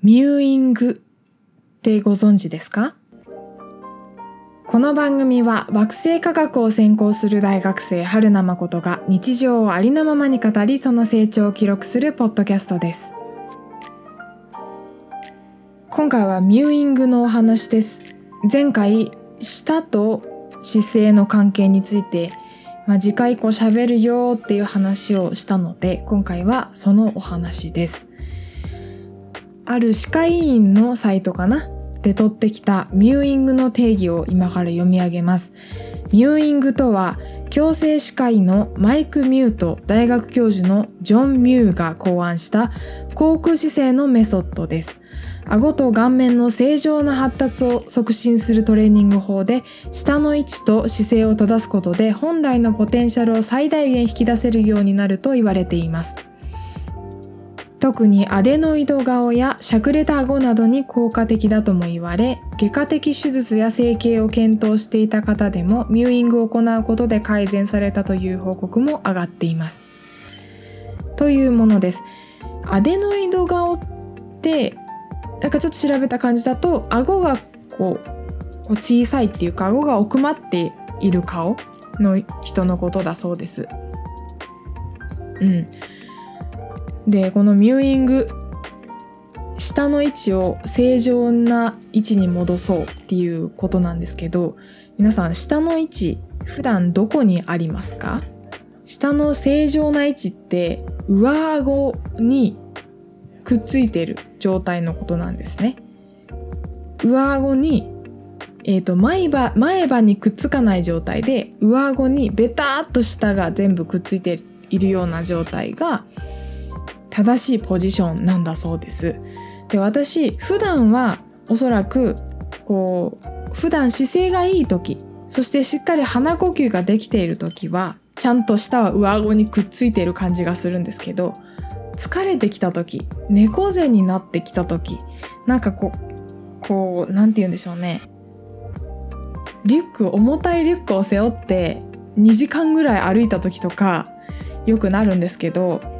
ミューイングってご存知ですか？この番組は惑星科学を専攻する大学生春名誠が日常をありのままに語りその成長を記録するポッドキャストです。今回はミューイングのお話です。前回舌と姿勢の関係についてまあ、次回以降喋るよっていう話をしたので今回はそのお話です。ある歯科医院のサイトかな？で取ってきたミューイングの定義を今から読み上げます。ミューイングとは矯正歯科医のマイク・ミューと大学教授のジョン・ミューが考案した航空姿勢のメソッドです。顎と顔面の正常な発達を促進するトレーニング法で下の位置と姿勢を正すことで本来のポテンシャルを最大限引き出せるようになると言われています。特にアデノイド顔やしゃくれた顎などに効果的だとも言われ外科的手術や整形を検討していた方でもミューイングを行うことで改善されたという報告も上がっています。というものです。アデノイド顔ってなんかちょっと調べた感じだと顎がこう小さいっていうか顎が奥まっている顔の人のことだそうです。うん。でこのミューイング下の位置を正常な位置に戻そうっていうことなんですけど皆さん下の位置普段どこにありますか？下の正常な位置って上顎にくっついてる状態のことなんですね。上顎に、えーと、前歯前歯にくっつかない状態で上顎にベターっと下が全部くっついているような状態が正しいポジションなんだそうです。で私普段はおそらくこう普段姿勢がいい時そしてしっかり鼻呼吸ができている時はちゃんと舌は上顎にくっついている感じがするんですけど疲れてきた時猫背になってきた時なんかこうこう何て言うんでしょうねリュック重たいリュックを背負って2時間ぐらい歩いた時とかよくなるんですけど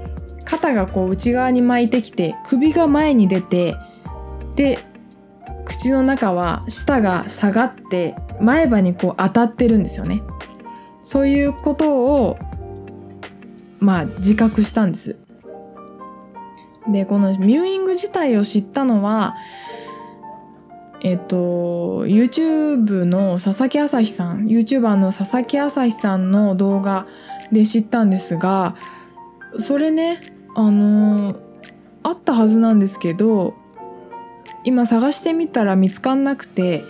肩がこう内側に巻いてきて首が前に出てで口の中は舌が下がって前歯にこう当たってるんですよね。そういうことをまあ自覚したんです。でこのミューイング自体を知ったのはえっと YouTube の佐々木朝日さん。YouTuber の佐々木朝日さんの動画で知ったんですがそれねあのあったはずなんですけど今探してみたら見つかんなくて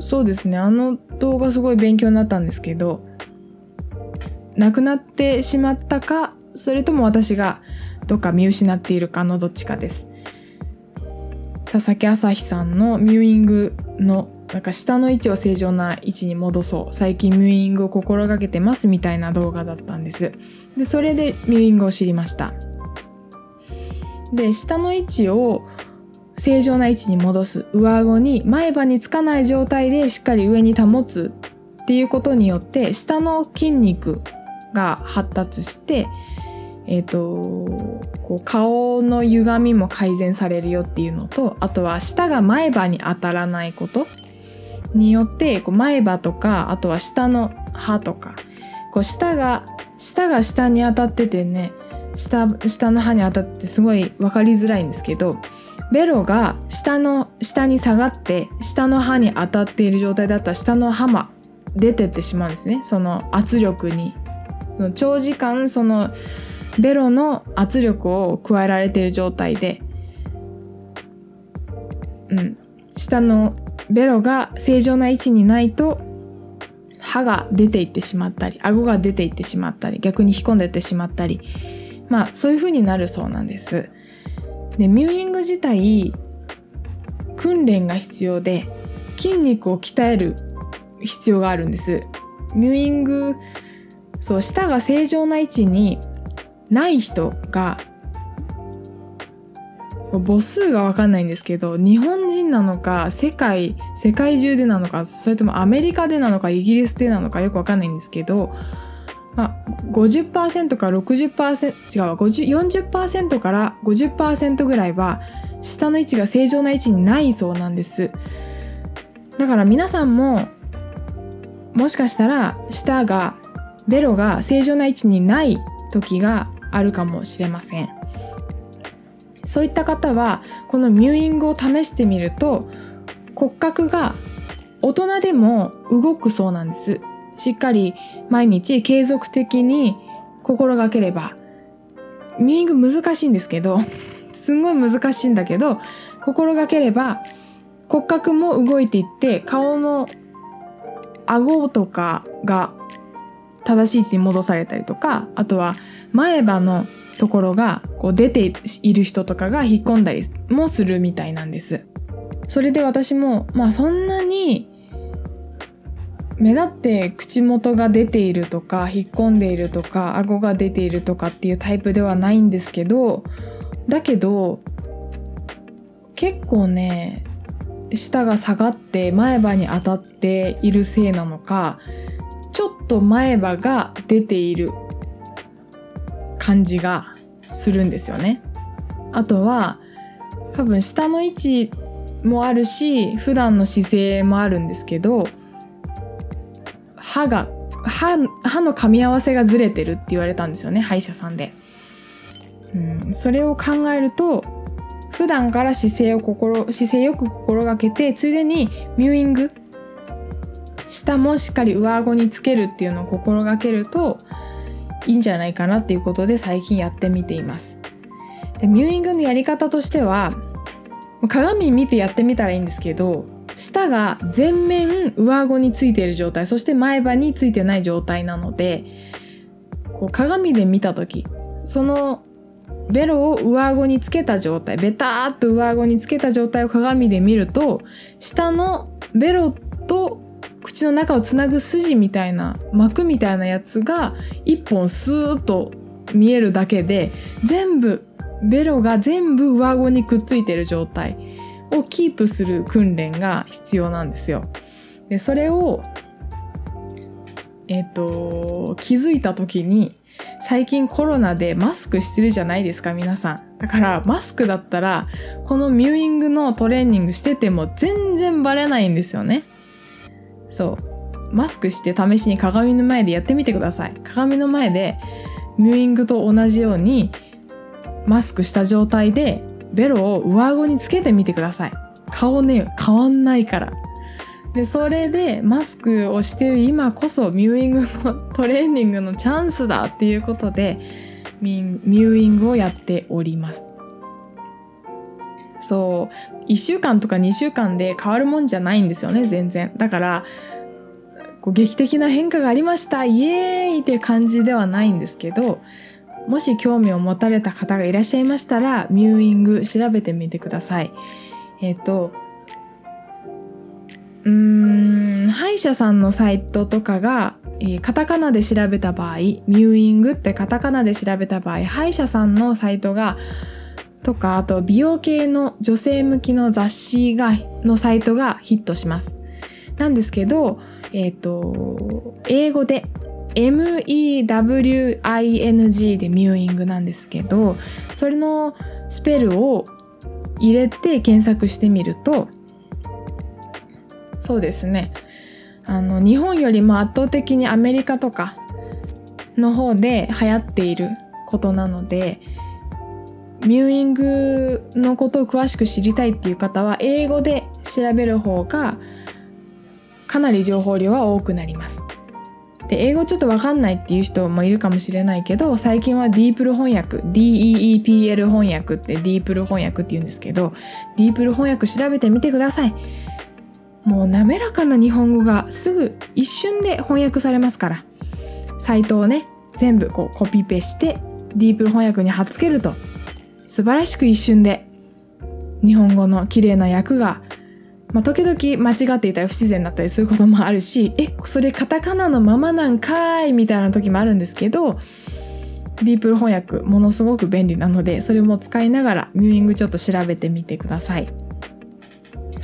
そうですねあの動画すごい勉強になったんですけどなくなってしまったかそれとも私がどっか見失っているかのどっちかです。佐々木朝日さんのミューイングのなんか下の位置を正常な位置に戻そう。最近ミューイングを心がけてますみたいな動画だったんです。でそれでミューイングを知りました。で下の位置を正常な位置に戻す上顎に前歯につかない状態でしっかり上に保つっていうことによって下の筋肉が発達してえーと、こう顔の歪みも改善されるよっていうのとあとは舌が前歯に当たらないことによってこう前歯とかあとは下の歯とかこう舌が舌が下に当たっててね下下の歯に当たっててすごい分かりづらいんですけどベロが下の下に下がって下の歯に当たっている状態だったら下の歯も出てってしまうんですね。その圧力に。その長時間そのベロの圧力を加えられている状態でうん。下のベロが正常な位置にないと歯が出ていってしまったり顎が出ていってしまったり逆に引っ込んでいってしまったりまあそういう風になるそうなんです。でミューイング自体訓練が必要で筋肉を鍛える必要があるんです。ミューイングそう舌が正常な位置にない人が母数が分かんないんですけど日本人なのか世界世界中でなのかそれともアメリカでなのかイギリスでなのかよく分かんないんですけど、まあ、50%から60%違う40%から50%ぐらいは下の位置が正常な位置にないそうなんです。だから皆さんももしかしたら舌がベロが正常な位置にない時があるかもしれません。そういった方はこのミューイングを試してみると骨格が大人でも動くそうなんです。しっかり毎日継続的に心がければ。ミューイング難しいんですけど すんごい難しいんだけど心がければ骨格も動いていって顔の顎とかが正しい位置に戻されたりとかあとは前歯のところがこう出ている人とかが引っ込んだりもするみたいなんです。それで私もまあそんなに目立って口元が出ているとか引っ込んでいるとか顎が出ているとかっていうタイプではないんですけどだけど結構ね舌が下がって前歯に当たっているせいなのかちょっと前歯が出ている感じがするんですよね。あとは多分下の位置もあるし普段の姿勢もあるんですけど歯が歯歯の噛み合わせがずれてるって言われたんですよね歯医者さんで。うん、それを考えると普段から姿勢を心姿勢よく心がけてついでにミューイング下もしっかり上顎につけるっていうのを心がけるといいんじゃないかなっていうことで最近やってみています。でミューイングのやり方としては鏡見てやってみたらいいんですけど舌が全面上顎についている状態そして前歯についてない状態なのでこう鏡で見た時そのベロを上顎につけた状態ベターっと上顎につけた状態を鏡で見ると下のベロと口の中をつなぐ筋みたいな膜みたいなやつが一本スーッと見えるだけで全部ベロが全部上顎にくっついてる状態をキープする訓練が必要なんですよ。でそれをえっ、と気づいた時に最近コロナでマスクしてるじゃないですか皆さんだからマスクだったらこのミューイングのトレーニングしてても全然バレないんですよねそう。マスクして試しに鏡の前でやってみてください。鏡の前でミューイングと同じようにマスクした状態でベロを上顎につけてみてください。顔ね変わんないから。でそれでマスクをしてる今こそミューイングのトレーニングのチャンスだっていうことでミューイングをやっております。そう。1週間とか2週間で変わるもんじゃないんですよね全然。だからこう劇的な変化がありましたイエーイって感じではないんですけどもし興味を持たれた方がいらっしゃいましたらミューイング調べてみてください。えっ、ー、とうーん歯医者さんのサイトとかが、え、カタカナで調べた場合ミューイングってカタカナで調べた場合歯医者さんのサイトがとかあと美容系の女性向きの雑誌がのサイトがヒットします。なんですけど、えっ、ー、と英語で MEWING でミューイングなんですけどそれのスペルを入れて検索してみるとそうですねあの日本よりも圧倒的にアメリカとかの方で流行っていることなのでミューイングのことを詳しく知りたいっていう方は英語で調べる方がかなり情報量は多くなります。で英語ちょっと分かんないっていう人もいるかもしれないけど最近はディープル翻訳 DEEPL 翻訳ってディープル翻訳って言うんですけどディープル翻訳調べてみてください。もう滑らかな日本語がすぐ一瞬で翻訳されますからサイトをね全部こうコピペしてディープル翻訳に貼っつけると素晴らしく一瞬で日本語の綺麗な訳が、まあ、時々間違っていたり不自然だったりすることもあるしえそれカタカナのままなんかいみたいな時もあるんですけどディープル翻訳ものすごく便利なのでそれも使いながらミューイングちょっと調べてみてください。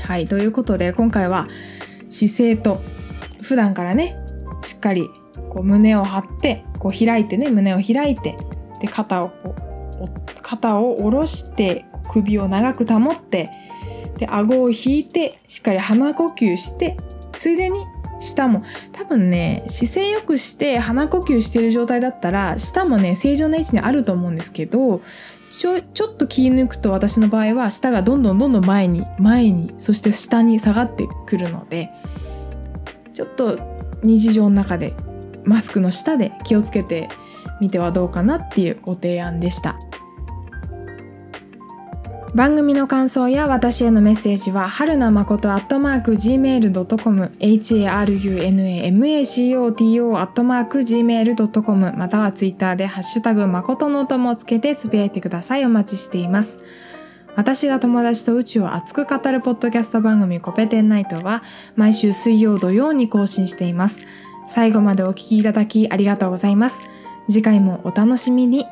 はいということで今回は姿勢と普段からねしっかりこう胸を張ってこう開いてね胸を開いてで肩をこう肩を下ろして首を長く保ってで顎を引いてしっかり鼻呼吸してついでに舌も多分ね姿勢よくして鼻呼吸してる状態だったら舌もね正常な位置にあると思うんですけどちょちょっと気抜くと私の場合は舌がどんどんどんどん前に前にそして下に下がってくるのでちょっと日常の中でマスクの下で気をつけてみてはどうかなっていうご提案でした。番組の感想や私へのメッセージは、はるなまことアットマーク gmail.com、harunamacoto アットマーク gmail.com、またはツイッターでハッシュタグまことのともつけてつぶやいてください。お待ちしています。私が友達と宇宙を熱く語るポッドキャスト番組コペテンナイトは毎週水曜土曜に更新しています。最後までお聴きいただきありがとうございます。次回もお楽しみに。